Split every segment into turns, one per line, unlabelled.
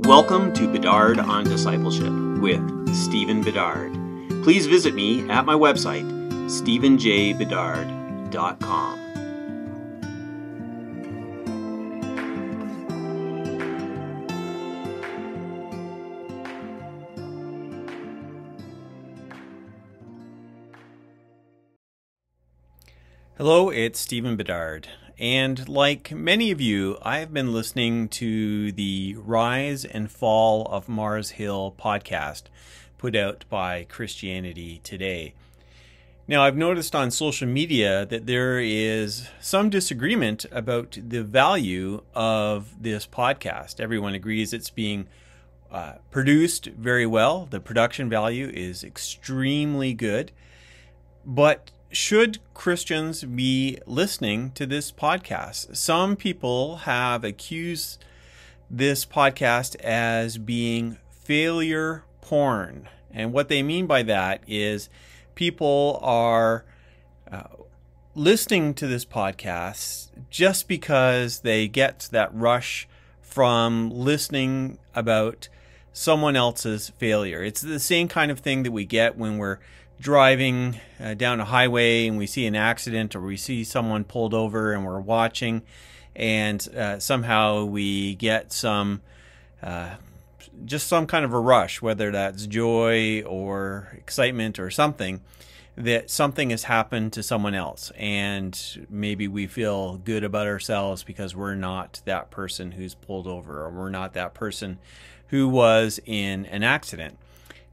Welcome to Bedard on Discipleship with Stephen Bedard. Please visit me at my website, stephenjbedard.com. Hello, it's Stephen Bedard. And like many of you, I have been listening to the Rise and Fall of Mars Hill podcast put out by Christianity Today. Now, I've noticed on social media that there is some disagreement about the value of this podcast. Everyone agrees it's being uh, produced very well, the production value is extremely good. But should Christians be listening to this podcast? Some people have accused this podcast as being failure porn. And what they mean by that is people are uh, listening to this podcast just because they get that rush from listening about someone else's failure. It's the same kind of thing that we get when we're driving uh, down a highway and we see an accident or we see someone pulled over and we're watching and uh, somehow we get some uh, just some kind of a rush whether that's joy or excitement or something that something has happened to someone else. And maybe we feel good about ourselves because we're not that person who's pulled over or we're not that person who was in an accident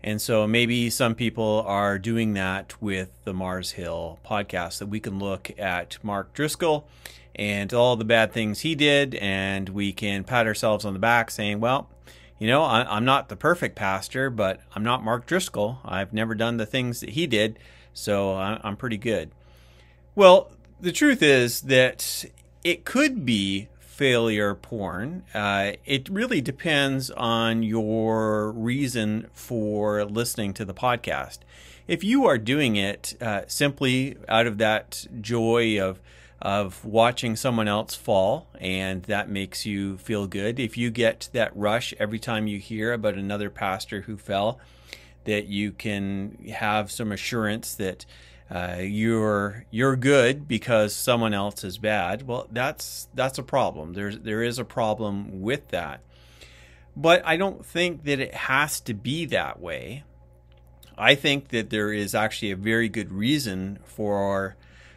and so maybe some people are doing that with the Mars Hill podcast, that we can look at Mark Driscoll and all the bad things he did, and we can pat ourselves on the back saying, well, you know, I, am not the perfect pastor, but I'm not Mark Driscoll. I've never done the things that he did, so I'm pretty good. Well, the truth is that it could be failure porn. Uh, it really depends on your reason for listening to the podcast. If you are doing it uh, simply out of that joy of of watching someone else fall and that makes you feel good, if you get that rush every time you hear about another pastor who fell, that you can have some assurance that uh, you're you're good because someone else is bad. Well, that's that's a problem. There's there is a problem with that, but I don't think that it has to be that way. I think that there is actually a very good reason for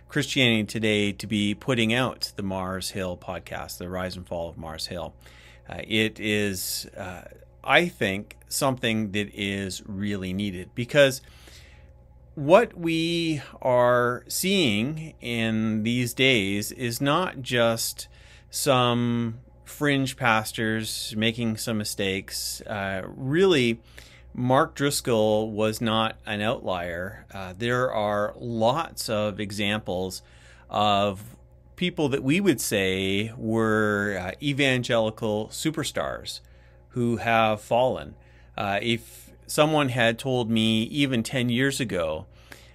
Christianity Today to be putting out the Mars Hill podcast, the Rise and Fall of Mars Hill. Uh, it is, uh, I think, something that is really needed because what we are seeing in these days is not just some fringe pastors making some mistakes. Uh, really, Mark Driscoll was not an outlier. Uh, there are lots of examples of people that we would say were uh, evangelical superstars who have fallen. Uh, if someone had told me even 10 years ago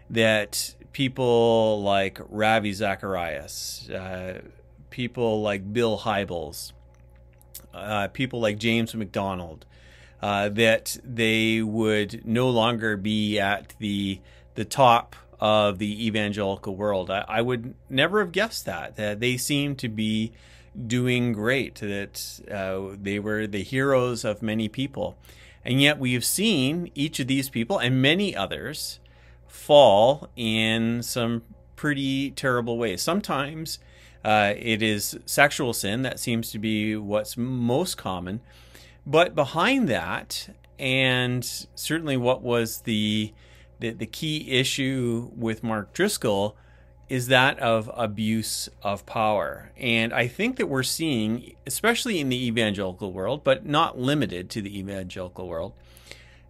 that people like Ravi Zacharias, uh, people like Bill Hybels, uh, people like James MacDonald, uh, that they would no longer be at the the top of the evangelical world. I, I would never have guessed that. That they seem to be doing great. That uh, they were the heroes of many people. And yet we have seen each of these people and many others fall in some pretty terrible ways. Sometimes uh, it is sexual sin that seems to be what's most common. But behind that, and certainly what was the, the, the key issue with Mark Driscoll is that of abuse of power. And I think that we're seeing, especially in the evangelical world, but not limited to the evangelical world,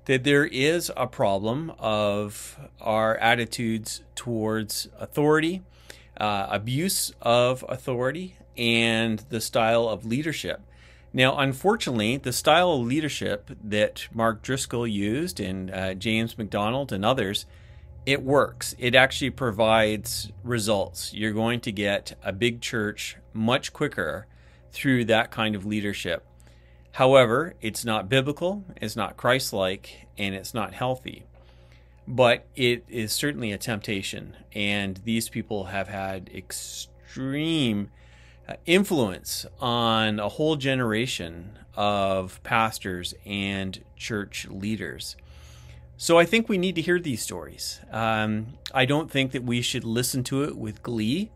that there is a problem of our attitudes towards authority, uh, abuse of authority, and the style of leadership. Now, unfortunately, the style of leadership that Mark Driscoll used and uh, James MacDonald and others it works. It actually provides results. You're going to get a big church much quicker through that kind of leadership. However, it's not biblical, it's not Christ like, and it's not healthy. But it is certainly a temptation. And these people have had extreme uh, influence on a whole generation of pastors and church leaders. So I think we need to hear these stories. Um, I don't think that we should listen to it with glee.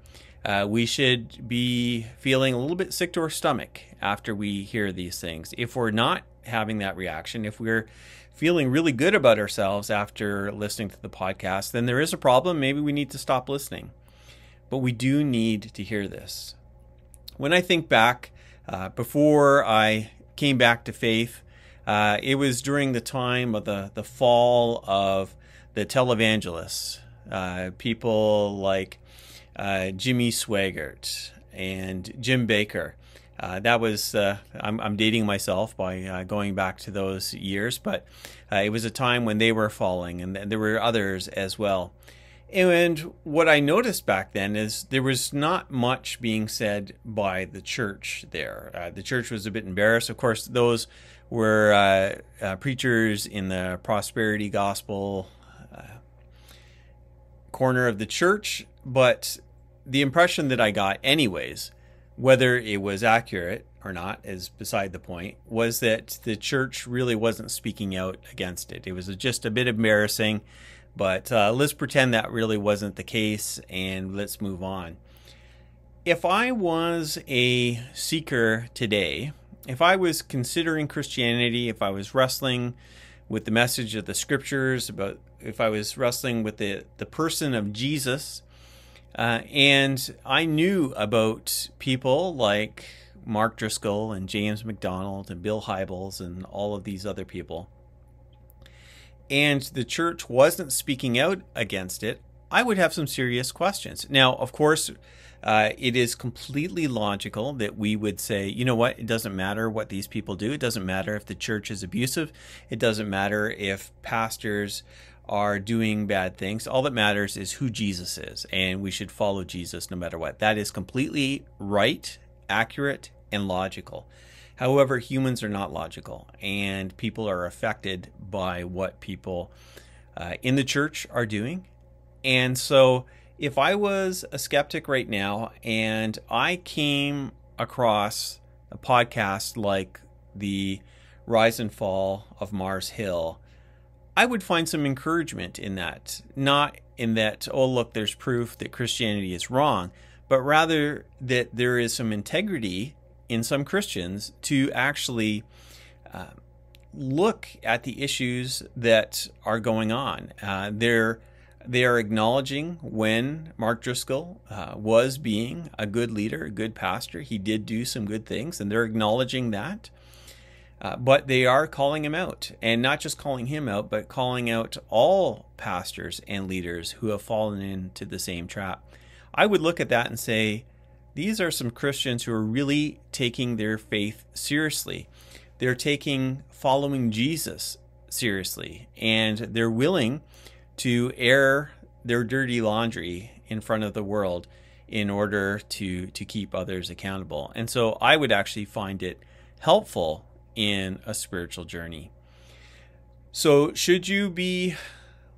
Uh, we should be feeling a little bit sick to our stomach after we hear these things. If we're not having that reaction, if we're feeling really good about ourselves after listening to the podcast, then there is a problem. Maybe we need to stop listening. But we do need to hear this. When I think back, uh, before I came back to faith, uh, it was during the time of the, the fall of the televangelists. Uh, people like uh, Jimmy Swaggart and Jim Bakker. Uh, that was uh, I'm, I'm, dating myself by uh, going back to those years, but it was a time when they were falling, and there were others as well. And what I noticed back then is there was not much being said by the church there. Uh, the church was a bit embarrassed. Of course, those were uh, uh, preachers in the prosperity gospel uh, corner of the church, but the impression that I got, anyways, whether it was accurate or not is beside the point, was that the church really wasn't speaking out against it. It was just a bit embarrassing, but uh, let's pretend that really wasn't the case and let's move on. If I was a seeker today, if I was considering Christianity, if I was wrestling with the message of the scriptures, about if I was wrestling with the, the person of Jesus, uh, and I knew about people like Mark Driscoll and James MacDonald and Bill Hybels and all of these other people. And the church wasn't speaking out against it. I would have some serious questions. Now, of course, uh, it is completely logical that we would say, you know what, it doesn't matter what these people do. It doesn't matter if the church is abusive. It doesn't matter if pastors are doing bad things. All that matters is who Jesus is, and we should follow Jesus no matter what. That is completely right, accurate, and logical. However, humans are not logical, and people are affected by what people uh, in the church are doing. And so, if I was a skeptic right now and I came across a podcast like the Rise and Fall of Mars Hill, I would find some encouragement in that. Not in that, oh, look, there's proof that Christianity is wrong, but rather that there is some integrity in some Christians to actually uh, look at the issues that are going on. Uh, they're they are acknowledging when Mark Driscoll uh, was being a good leader, a good pastor. He did do some good things, and they're acknowledging that. Uh, but they are calling him out, and not just calling him out, but calling out all pastors and leaders who have fallen into the same trap. I would look at that and say, these are some Christians who are really taking their faith seriously. They're taking following Jesus seriously, and they're willing to air their dirty laundry in front of the world in order to to keep others accountable. And so I would actually find it helpful in a spiritual journey. So, should you be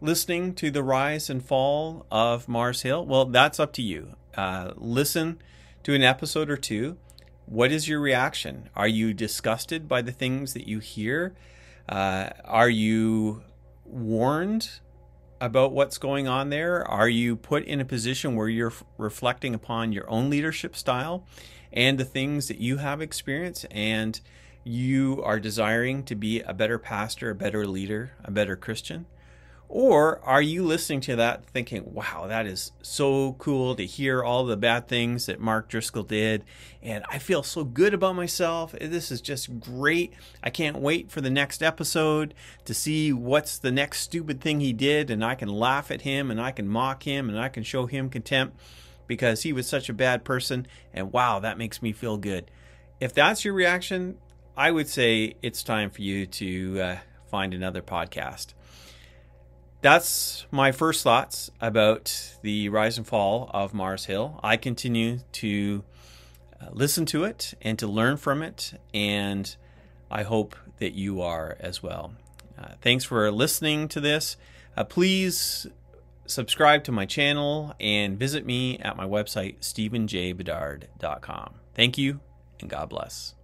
listening to the rise and fall of Mars Hill? Well, that's up to you. Uh, listen to an episode or two. What is your reaction? Are you disgusted by the things that you hear? Uh, are you warned about what's going on there? Are you put in a position where you're reflecting upon your own leadership style and the things that you have experienced and you are desiring to be a better pastor, a better leader, a better Christian? Or are you listening to that thinking, wow, that is so cool to hear all the bad things that Mark Driscoll did, and I feel so good about myself. This is just great. I can't wait for the next episode to see what's the next stupid thing he did, and I can laugh at him, and I can mock him, and I can show him contempt because he was such a bad person, and wow, that makes me feel good. If that's your reaction, I would say it's time for you to uh, find another podcast. That's my first thoughts about the rise and fall of Mars Hill. I continue to uh, listen to it and to learn from it, and I hope that you are as well. Uh, thanks for listening to this. Uh, please subscribe to my channel and visit me at my website, stephenjbedard.com. Thank you and God bless.